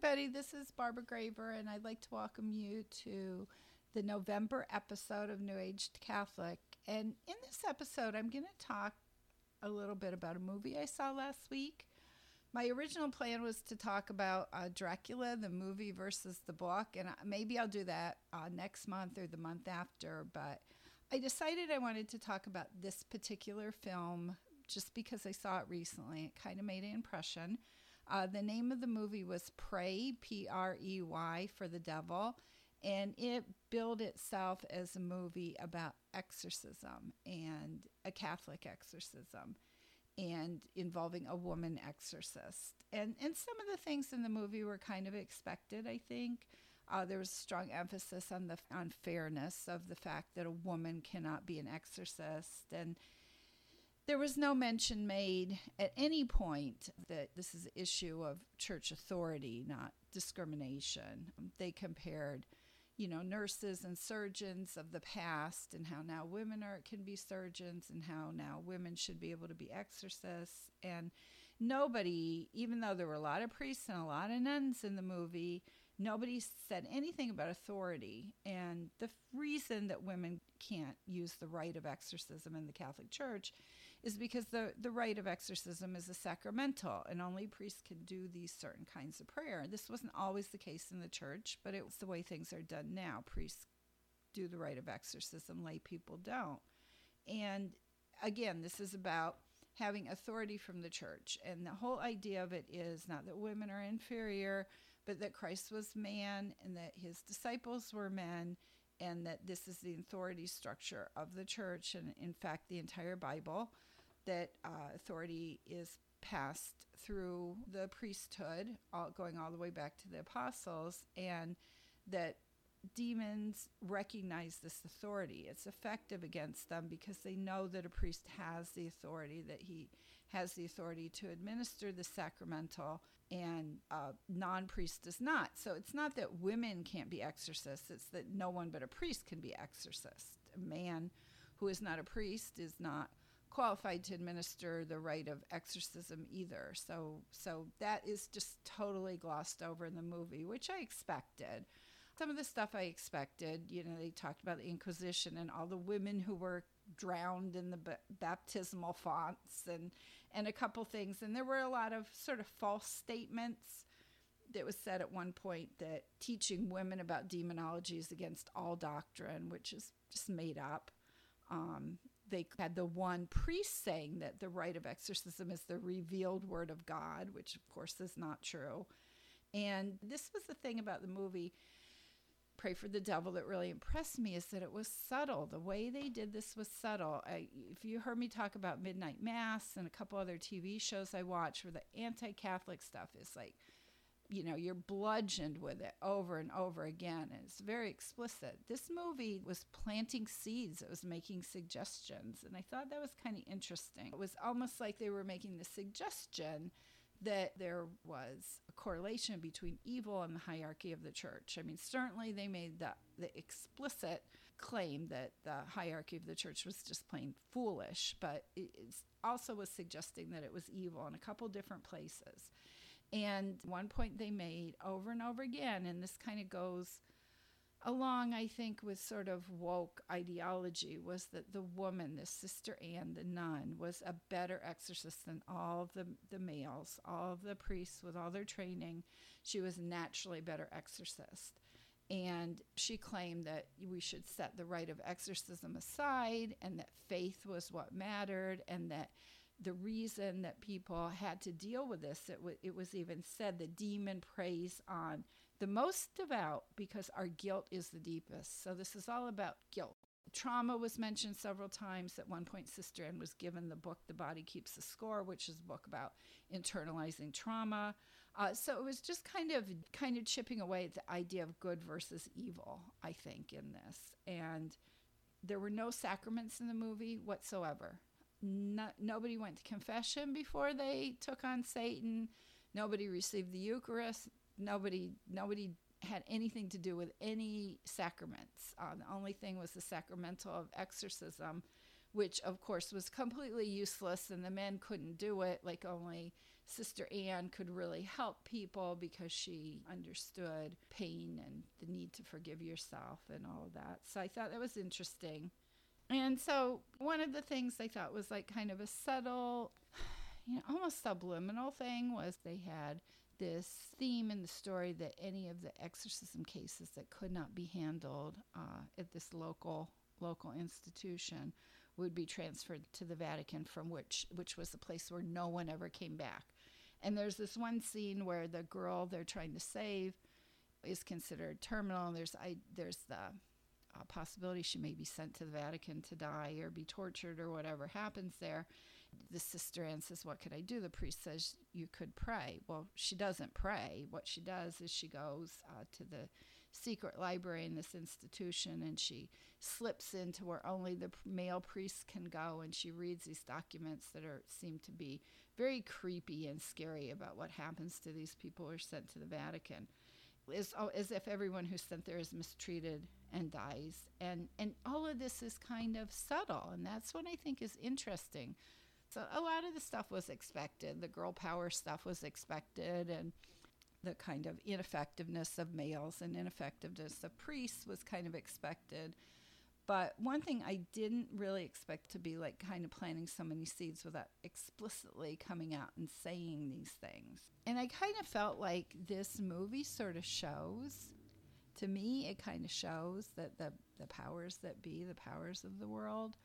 everybody. This is Barbara Graver, and I'd like to welcome you to the November episode of New Age Catholic. And in this episode, I'm going to talk a little bit about a movie I saw last week. My original plan was to talk about uh, Dracula, the movie versus the book, and maybe I'll do that uh, next month or the month after. But I decided I wanted to talk about this particular film just because I saw it recently. It kind of made an impression. Uh, the name of the movie was Prey, P R E Y, for the devil, and it billed itself as a movie about exorcism and a Catholic exorcism and involving a woman exorcist. And, and some of the things in the movie were kind of expected, I think. Uh, there was strong emphasis on the on fairness of the fact that a woman cannot be an exorcist and there was no mention made at any point that this is an issue of church authority, not discrimination. Um, they compared, you know, nurses and surgeons of the past and how now women are can be surgeons and how now women should be able to be exorcists and nobody, even though there were a lot of priests and a lot of nuns in the movie, nobody said anything about authority. And the reason that women can't use the rite of exorcism in the Catholic Church is because the, the rite of exorcism is a sacramental and only priests can do these certain kinds of prayer. This wasn't always the case in the church, but it's the way things are done now. Priests do the rite of exorcism, lay people don't. And again, this is about having authority from the church. And the whole idea of it is not that women are inferior, but that Christ was man and that his disciples were men and that this is the authority structure of the church and in fact the entire bible that uh, authority is passed through the priesthood all, going all the way back to the apostles and that demons recognize this authority it's effective against them because they know that a priest has the authority that he has the authority to administer the sacramental and uh, non priest does not. So it's not that women can't be exorcists, it's that no one but a priest can be exorcist. A man who is not a priest is not qualified to administer the rite of exorcism either. So so that is just totally glossed over in the movie, which I expected. Some of the stuff I expected, you know, they talked about the Inquisition and all the women who were drowned in the b- baptismal fonts and and a couple things and there were a lot of sort of false statements that was said at one point that teaching women about demonology is against all doctrine which is just made up um, they had the one priest saying that the rite of exorcism is the revealed word of god which of course is not true and this was the thing about the movie Prey for the Devil that really impressed me is that it was subtle. The way they did this was subtle. I, if you heard me talk about Midnight Mass and a couple other TV shows I watch where the anti Catholic stuff is like, you know, you're bludgeoned with it over and over again. And it's very explicit. This movie was planting seeds, it was making suggestions. And I thought that was kind of interesting. It was almost like they were making the suggestion that there was a correlation between evil and the hierarchy of the church. I mean, certainly they made the, the explicit claim that the hierarchy of the church was just plain foolish, but it also was suggesting that it was evil in a couple different places. And one point they made over and over again, and this kind of goes along, I think, with sort of woke ideology was that the woman, the sister Anne, the nun, was a better exorcist than all the, the males, all the priests with all their training. She was naturally a better exorcist. And she claimed that we should set the rite of exorcism aside and that faith was what mattered and that the reason that people had to deal with this, it, w- it was even said the demon preys on the most devout because our guilt is the deepest. So this is all about guilt. Trauma was mentioned several times. At one point, Sister Anne was given the book "The Body Keeps the Score," which is a book about internalizing trauma. Uh, so it was just kind of kind of chipping away at the idea of good versus evil. I think in this, and there were no sacraments in the movie whatsoever. No, nobody went to confession before they took on Satan. Nobody received the Eucharist nobody nobody had anything to do with any sacraments. Uh, the only thing was the sacramental of exorcism, which of course was completely useless, and the men couldn't do it. Like only Sister Anne could really help people because she understood pain and the need to forgive yourself and all of that. So I thought that was interesting. And so one of the things I thought was like kind of a subtle, you know, almost subliminal thing was they had this theme in the story that any of the exorcism cases that could not be handled uh, at this local local institution would be transferred to the Vatican, from which which was the place where no one ever came back. And there's this one scene where the girl they're trying to save is considered terminal. There's I there's the possibility she may be sent to the Vatican to die or be tortured or whatever happens there the sister says, What could I do? The priest says, You could pray. Well, she doesn't pray. What she does is she goes uh, to the secret library in this institution and she slips into where only the male priests can go and she reads these documents that are seem to be very creepy and scary about what happens to these people who are sent to the Vatican. Oh, as if everyone who's sent there is mistreated and dies. And, and all of this is kind of subtle, and that's what I think is interesting so a lot of the stuff was expected. The girl power stuff was expected, and the kind of ineffectiveness of males and ineffectiveness of priests was kind of expected. But one thing I didn't really expect to be like kind of planting so many seeds without explicitly coming out and saying these things. And I kind of felt like this movie sort of shows, to me, it kind of shows that the, the powers that be, the powers of the world,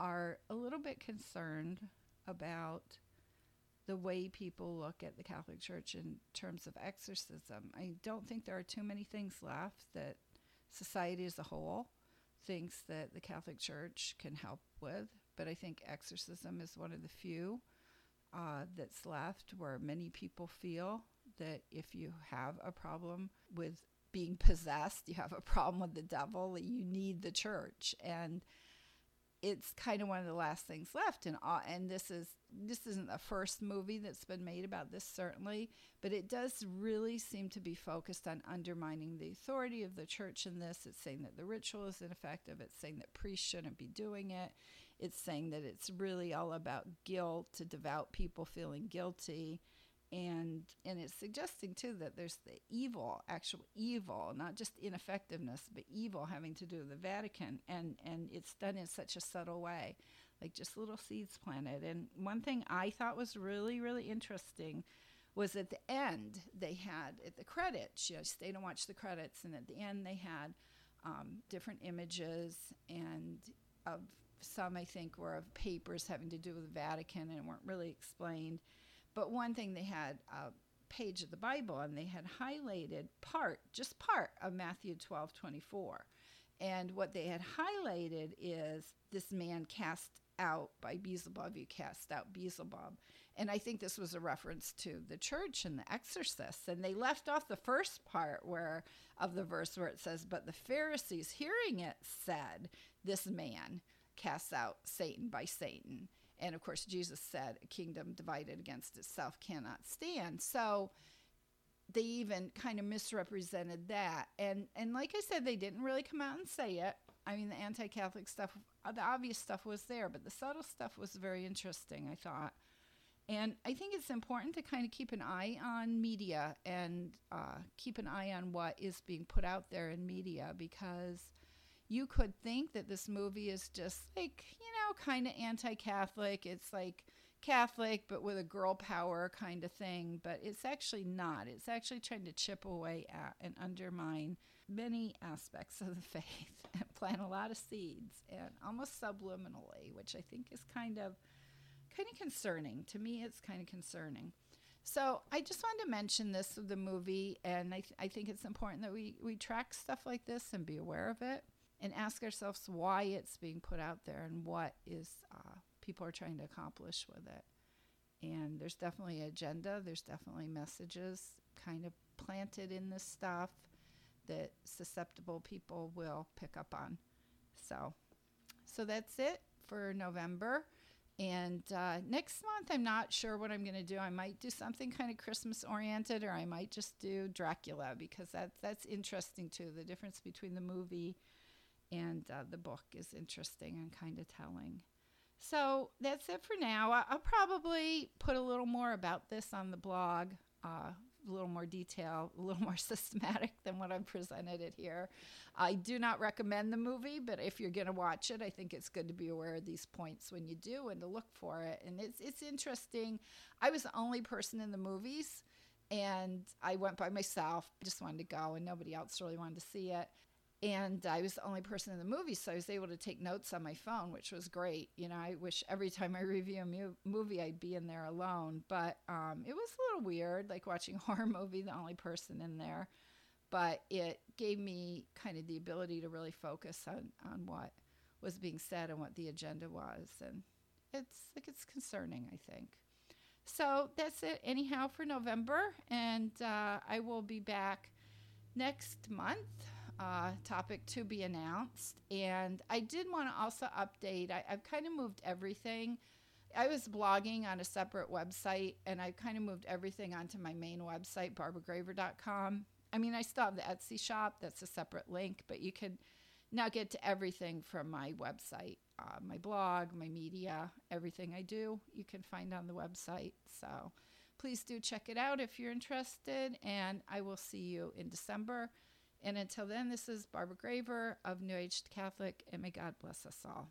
are a little bit concerned about the way people look at the Catholic Church in terms of exorcism. I don't think there are too many things left that society as a whole thinks that the Catholic Church can help with, but I think exorcism is one of the few uh, that's left where many people feel that if you have a problem with being possessed, you have a problem with the devil, you need the church. And it's kind of one of the last things left and uh, and this is this isn't the first movie that's been made about this certainly but it does really seem to be focused on undermining the authority of the church in this. It's saying that the ritual is ineffective. It's saying that priests shouldn't be doing it. It's saying that it's really all about guilt to devout people feeling guilty and it's suggesting too that there's the evil actual evil not just ineffectiveness but evil having to do with the vatican. And and it's done in such a subtle way like just little seeds planted. And one thing i thought was really really interesting was at the end they had at the credits you know stayed and watched the credits and at the end they had um, different images and of some i think were of papers having to do with the vatican and weren't really explained. But one thing they had a page of the Bible and they had highlighted part, just part of Matthew 12 24. And what they had highlighted is this man cast out by Beelzebub, you cast out Beelzebub. And I think this was a reference to the church and the exorcists. And they left off the first part where of the verse where it says, But the Pharisees, hearing it, said, This man casts out Satan by Satan. And of course, Jesus said, a kingdom divided against itself cannot stand. So they even kind of misrepresented that. And, and like I said, they didn't really come out and say it. I mean, the anti Catholic stuff, the obvious stuff was there, but the subtle stuff was very interesting, I thought. And I think it's important to kind of keep an eye on media and uh, keep an eye on what is being put out there in media because you could think that this movie is just like, you know, kind of anti Catholic. It's like Catholic, but with a girl power kind of thing. But it's actually not. It's actually trying to chip away at and undermine many aspects of the faith and plant a lot of seeds and almost subliminally, which I think is kind of kind of concerning. To me, it's kind of concerning. So I just wanted to mention this of the movie, and I, th- I think it's important that we, we track stuff like this and be aware of it and ask ourselves why it's being put out there and what is uh, people are trying to accomplish with it. And there's definitely an agenda. There's definitely messages kind of planted in this stuff that susceptible people will pick up on. So, so that's it for November. And uh, next month, I'm not sure what I'm going to do. I might do something kind of Christmas oriented, or I might just do Dracula because that's that's interesting too. The difference between the movie and uh, the book is interesting and kind of telling. So that's it for now. I- I'll probably put a little more about this on the blog, uh, a little more detail, a little more systematic than what I've presented it here. I do not recommend the movie, but if you're going to watch it, I think it's good to be aware of these points when you do and to look for it. And it's it's interesting. I was the only person in the movies, and I went by myself. Just wanted to go, and nobody else really wanted to see it and I was the only person in the movie, so I was able to take notes on my phone, which was great. You know, I wish every time I review a mu- movie, I'd be in there alone, but um, it was a little weird, like watching a horror movie, the only person in there. But it gave me kind of the ability to really focus on on what was being said and what the agenda was, and it's like it's concerning, I think. So that's it, anyhow, for November, and uh, I will be back next month uh, topic to be announced. And I did want to also update, I, I've kind of moved everything. I was blogging on a separate website and I kind of moved everything onto my main website, barbaragraver.com. I mean, I still have the Etsy shop, that's a separate link, but you can now get to everything from my website, uh, my blog, my media, everything I do, you can find on the website. So please do check it out if you're interested, and I will see you in December. And until then, this is Barbara Graver of New Age Catholic, and may God bless us all.